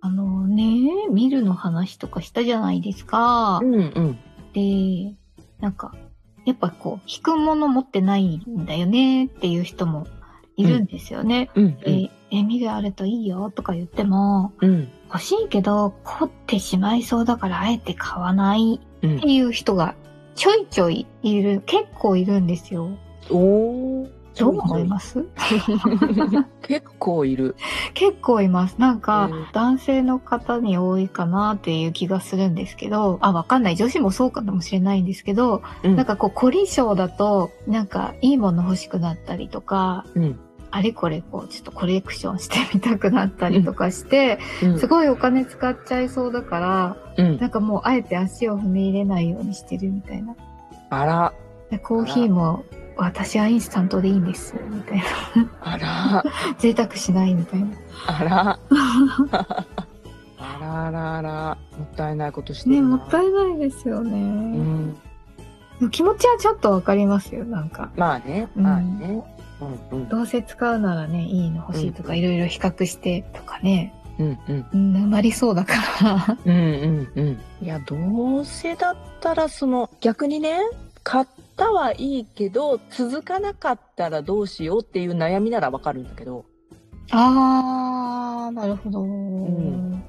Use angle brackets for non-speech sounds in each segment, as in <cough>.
あのねミルの話とかしたじゃないですかうんうん。でなんかやっぱこう引くもの持ってないんだよねっていう人もいるんですよね、うんうん。でえ、ミルあるといいよとか言っても、うん。欲しいけど、凝ってしまいそうだからあえて買わないうんっていう人がちょいちょいいる、結構いるんですよ。おー。どう思います？<laughs> 結構いる。結構います。なんか、うん男性の方に多いかなっていう気がするんですけど、あ、わかんない。女子もそうかもしれないんですけど、うんなんかこう、凝り性だと、なんかいいもの欲しくなったりとか、うん。あれこれこう、ちょっとコレクションしてみたくなったりとかして、うんすごいお金使っちゃいそうだから、うん。なんかもうあえて足を踏み入れないようにしてるみたいな。あら。でコーヒーも、私はインスタントでいいんです、みたいな。あら。贅沢しないみたいな。あら。あらあらあら。もったいないことしてね。もったいないですよね。うん。気持ちはちょっとわかりますよ、なんか。まあね。うんまあね。うんうん。どうせ使うならね、いいの欲しいとか、いろいろ比較してとかね、うんうん。うん、なりそうだから。うんうんうん。いや、どうせだったら、その、逆にね、買ったはいいけど、続かなかったらどうしようっていう悩みならわかるんだけど、あー、なるほど。ん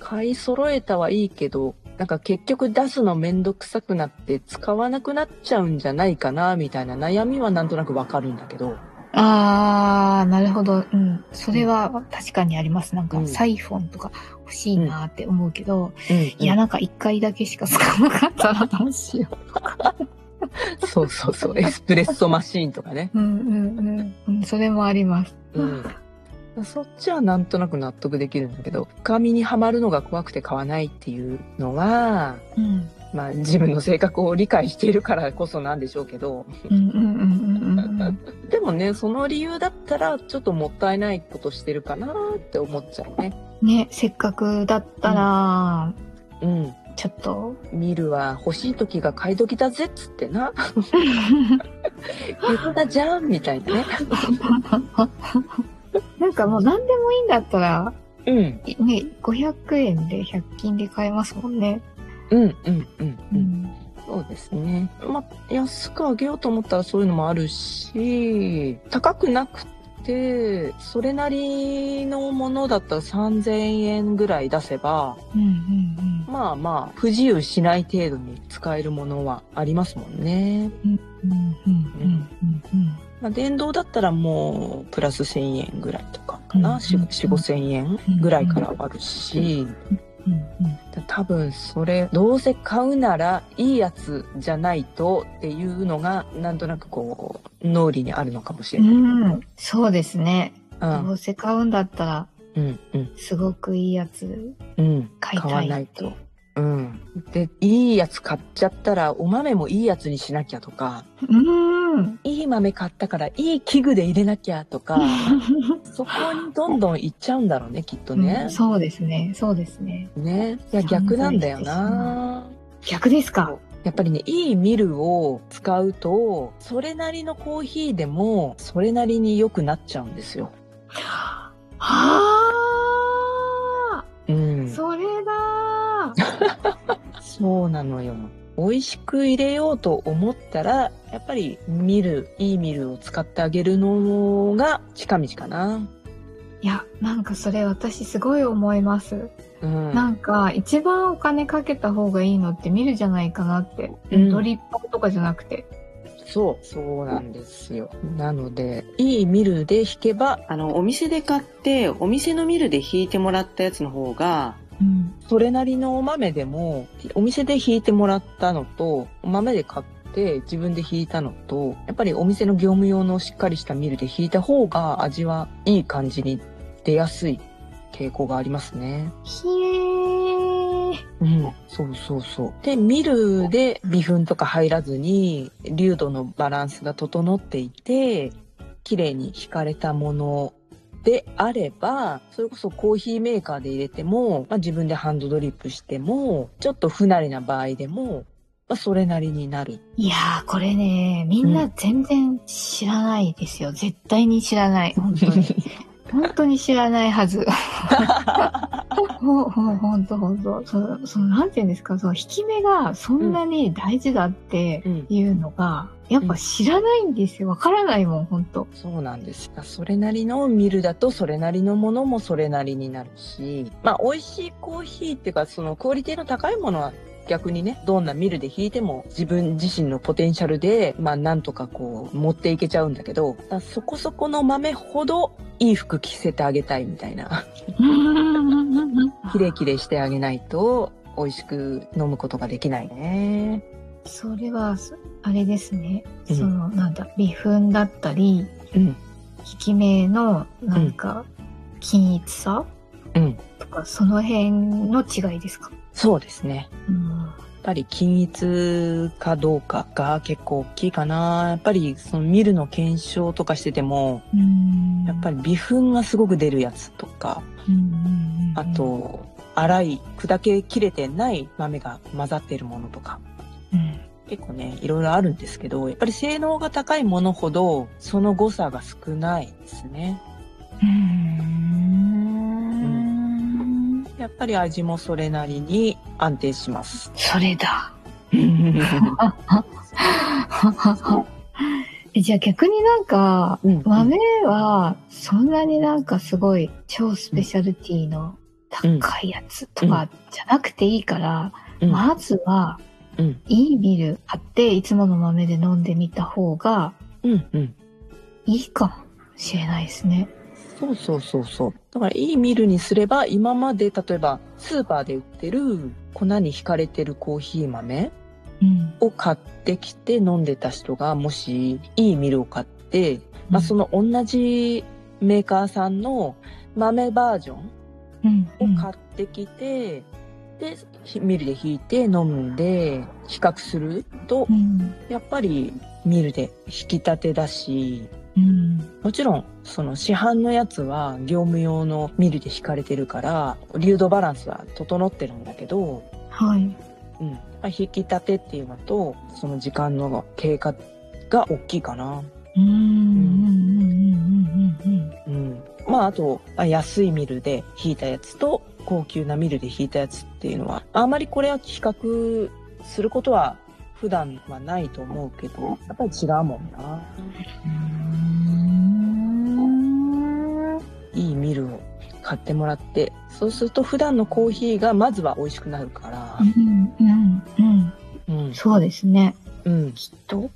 買い揃えたはいいけど、なんか結局出すのめんどくさくなって使わなくなっちゃうんじゃないかな、みたいな悩みはなんとなくわかるんだけど、あー、なるほど。うん。それは確かにあります。なんか、うんサイフォンとか欲しいなって思うけど、うん、いや、なんか一回だけしか使わなかったらどうしよ <laughs> そうそうそう、エスプレッソマシーンとかね。う。うんうんうん。うん、それもあります。うん。そっちはなんとなく納得できるんだけど、深みにはまるのが怖くて買わないっていうのは、うん。まあ自分の性格を理解しているからこそなんでしょうけど、うんうんうんうんうんうん。<laughs> でもね、その理由だったらちょっともったいないことしてるかなって思っちゃうね。ね、せっかくだったら、うん。ちょっと、見るは欲しい時が買い時だぜっつってな。<laughs> 言ったじゃんみたいなね。なんかもう何でもいいんだったら、うん。ね、500円で100均で買えますもんね。うんうんうんううん。ん。そうですね。まあ、安くあげようと思ったらそういうのもあるし、高くなくて、それなりのものだったら3000円ぐらい出せば、うんうんまあまあ、不自由しない程度に使えるものはありますもんね。まあ、電動だったらもう、プラス1000円ぐらいとかかな。うん4、4 5000円ぐらいからはあるし、多分それ、どうせ買うならいいやつじゃないとっていうのが、なんとなくこう、脳裏にあるのかもしれない。うん、そうですね。うんどうせ買うんだったら、うん、うん、すごくいいやつうん。買いたい。買わないと。うん。で、いいやつ買っちゃったら、お豆もいいやつにしなきゃとか、うん。いい豆買ったからいい器具で入れなきゃとか、そこにどんどん行っちゃうんだろうね、きっとねうん。そうですね。そうですね。ね。いや、逆なんだよな。逆ですか？やっぱりね、いいミルを使うと、それなりのコーヒーでも、それなりに良くなっちゃうんですよ。はあ、うん。それだ <laughs> そうなのよ。美味しく入れようと思ったら、やっぱりミル、いいミルを使ってあげるのが近道かな。いや、なんかそれ私すごい思います。うん。なんか一番お金かけた方がいいのって見るじゃないかなって。うんドリッパーとかじゃなくて。そう、そうなんですよ。なので、いいミルで弾けば、あの、お店で買って、お店のミルで弾いてもらったやつの方が、うん。それなりのお豆でも、お店で弾いてもらったのと、お豆で買って自分で弾いたのと、やっぱりお店の業務用のしっかりしたミルで弾いた方が味はいい感じに出やすい傾向がありますね。うん、そうそうそう。で、ミルで微粉とか入らずに、粒度のバランスが整っていて、綺麗に引かれたものであれば、それこそコーヒーメーカーで入れても、まあ、自分でハンドドリップしても、ちょっと不慣れな場合でも、まあ、それなりになる。いやー、これね、みんな全然知らないですよ。絶対に知らない。本当に。<laughs> 本当に知らないはず。ほうほうほんとほんと。その、その、なんて言うんですか、その、引き目がそんなに大事だってうんいうのが、やっぱ知らないんですよ。わからないもん、ほんと。そうなんです。それなりのミルだとそれなりのものもそれなりになるし、まあ美味しいコーヒーっていうかそのクオリティの高いものは逆にね、どんなミルで弾いても自分自身のポテンシャルで、まあなんとかこう持っていけちゃうんだけど、まあそこそこの豆ほどいい服着せてあげたいみたいな。<laughs> キレイキレイしてあげないと美味しく飲むことができないね。それは、そあれですね。うんその、なんだ、微粉だったり、うん。引き目の、なんか、均一さうん。とか、その辺の違いですか？そうですね。うん。やっぱり均一かどうかが結構大きいかな。やっぱりそのミルの検証とかしてても、うん。やっぱり微粉がすごく出るやつとか、あ、と、粗い、砕けきれてない豆が混ざっているものとか、うん。結構ね、いろいろあるんですけど、やっぱり性能が高いものほど、その誤差が少ないですね。うーんやっぱり味もそれなりに安定します。それだ。<laughs> えじゃあ逆になんか、うん豆はそんなになんかすごい超スペシャルティの高いやつとかじゃなくていいから、うんまずはうん、いいビール買っていつもの豆で飲んでみた方がうん、うん。いいかもしれないですね。そうそうそうそう。だからいいミルにすれば、今まで例えばスーパーで売ってる粉に引かれてるコーヒー豆うん。を買ってきて飲んでた人が、もしいいミルを買って、まあその同じメーカーさんの豆バージョンうん、を買ってきて、で、ひミルで引いて飲んで比較するとう、ん。やっぱりミルで引き立てだし、うん。もちろん、その市販のやつは業務用のミルで引かれてるから、流動バランスは整ってるんだけど、はい。うん。まあ引き立てっていうのと、その時間の経過が大きいかな。まあ、あと、まあ安いミルで引いたやつと、高級なミルで引いたやつっていうのは、あまりこれは比較することは普段はないと思うけど、やっぱり違うもんな。うん。いいミルを買ってもらって、そうすると普段のコーヒーがまずは美味しくなるからう、ん。うん。うん。うん。そうですね。うん。きっと、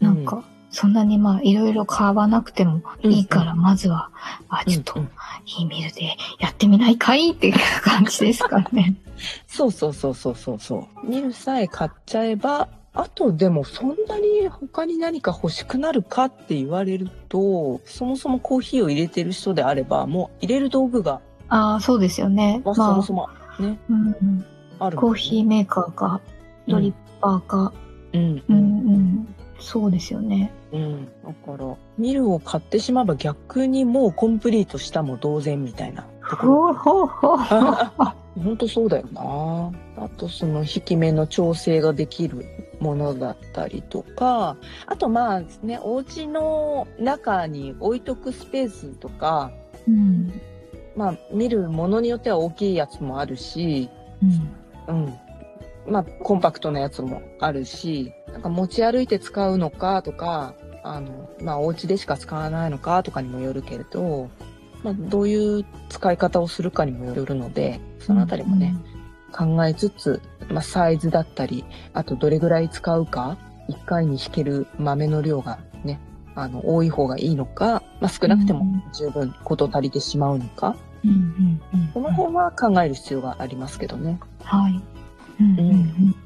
なんか、そんなにまあ、いろいろ買わなくてもいいから、まずは、あ、ちょっとうんうん、いいミルでやってみないかい？っていう感じですかね。<laughs> そうそうそうそうそうそう。ミルさえ買っちゃえば、あとでもそんなに他に何か欲しくなるかって言われると、そもそもコーヒーを入れてる人であれば、もう入れる道具が、ああ、そうですよね。まあ、まあそもそもね、うんうん、ある、コーヒーメーカーか、ドリッパーか、うん、ううんん、うん、そうですよね。うん。だから、ミルを買ってしまえば逆にもうコンプリートしたも同然みたいなところ。ほうほうほう。<laughs> 本当そうだよな。あとその引き目の調整ができるものだったりとか、あとまあね、お家の中に置いとくスペースとか、うん、まあ見るものによっては大きいやつもあるし、うん、うん。まあコンパクトなやつもあるし、なんか持ち歩いて使うのかとか、あの、まあお家でしか使わないのかとかにもよるけれど、まあ、どういう使い方をするかにもよるので、そのあたりもね、考えつつ、まあ、サイズだったり、あとどれぐらい使うか、1回に引ける豆の量がね、あの、多い方がいいのか、まあ、少なくても十分事足りてしまうのか、うんうんうんこの辺は考える必要がありますけどね。はい。うんうんうん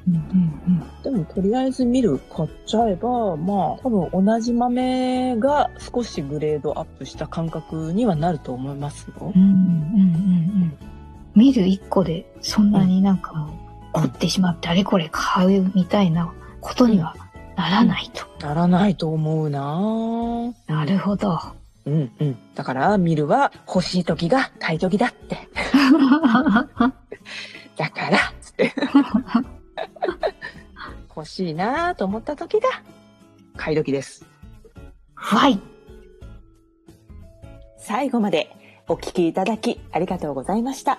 うんでも、とりあえず見る買っちゃえば、まあ、多分同じ豆が少しグレードアップした感覚にはなると思いますようんうん。うん見る一個でそんなになんかもう凝ってしまってあれこれ買うみたいなことにはならないと。ならないと思うなぁなるほど。うんうん。だから、見るは欲しい時が買い時だって。<laughs> だから、つって。欲しいなぁと思った時が買い時です。はい。最後までお聞きいただきありがとうございました。